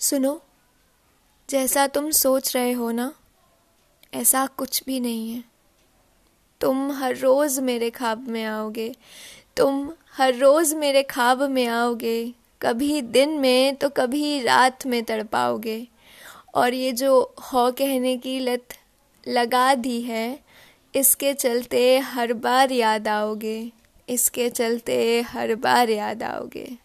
सुनो, जैसा तुम सोच रहे हो ना, ऐसा कुछ भी नहीं है। तुम हर रोज़ मेरे ख्वाब में आओगे। तुम हर रोज़ मेरे ख्वाब में आओगे। कभी दिन में तो कभी रात में तड़पाओगे। और ये जो हौ कहने की लत लगा दी है, इसके चलते हर बार याद आओगे। इसके चलते हर बार याद आओगे।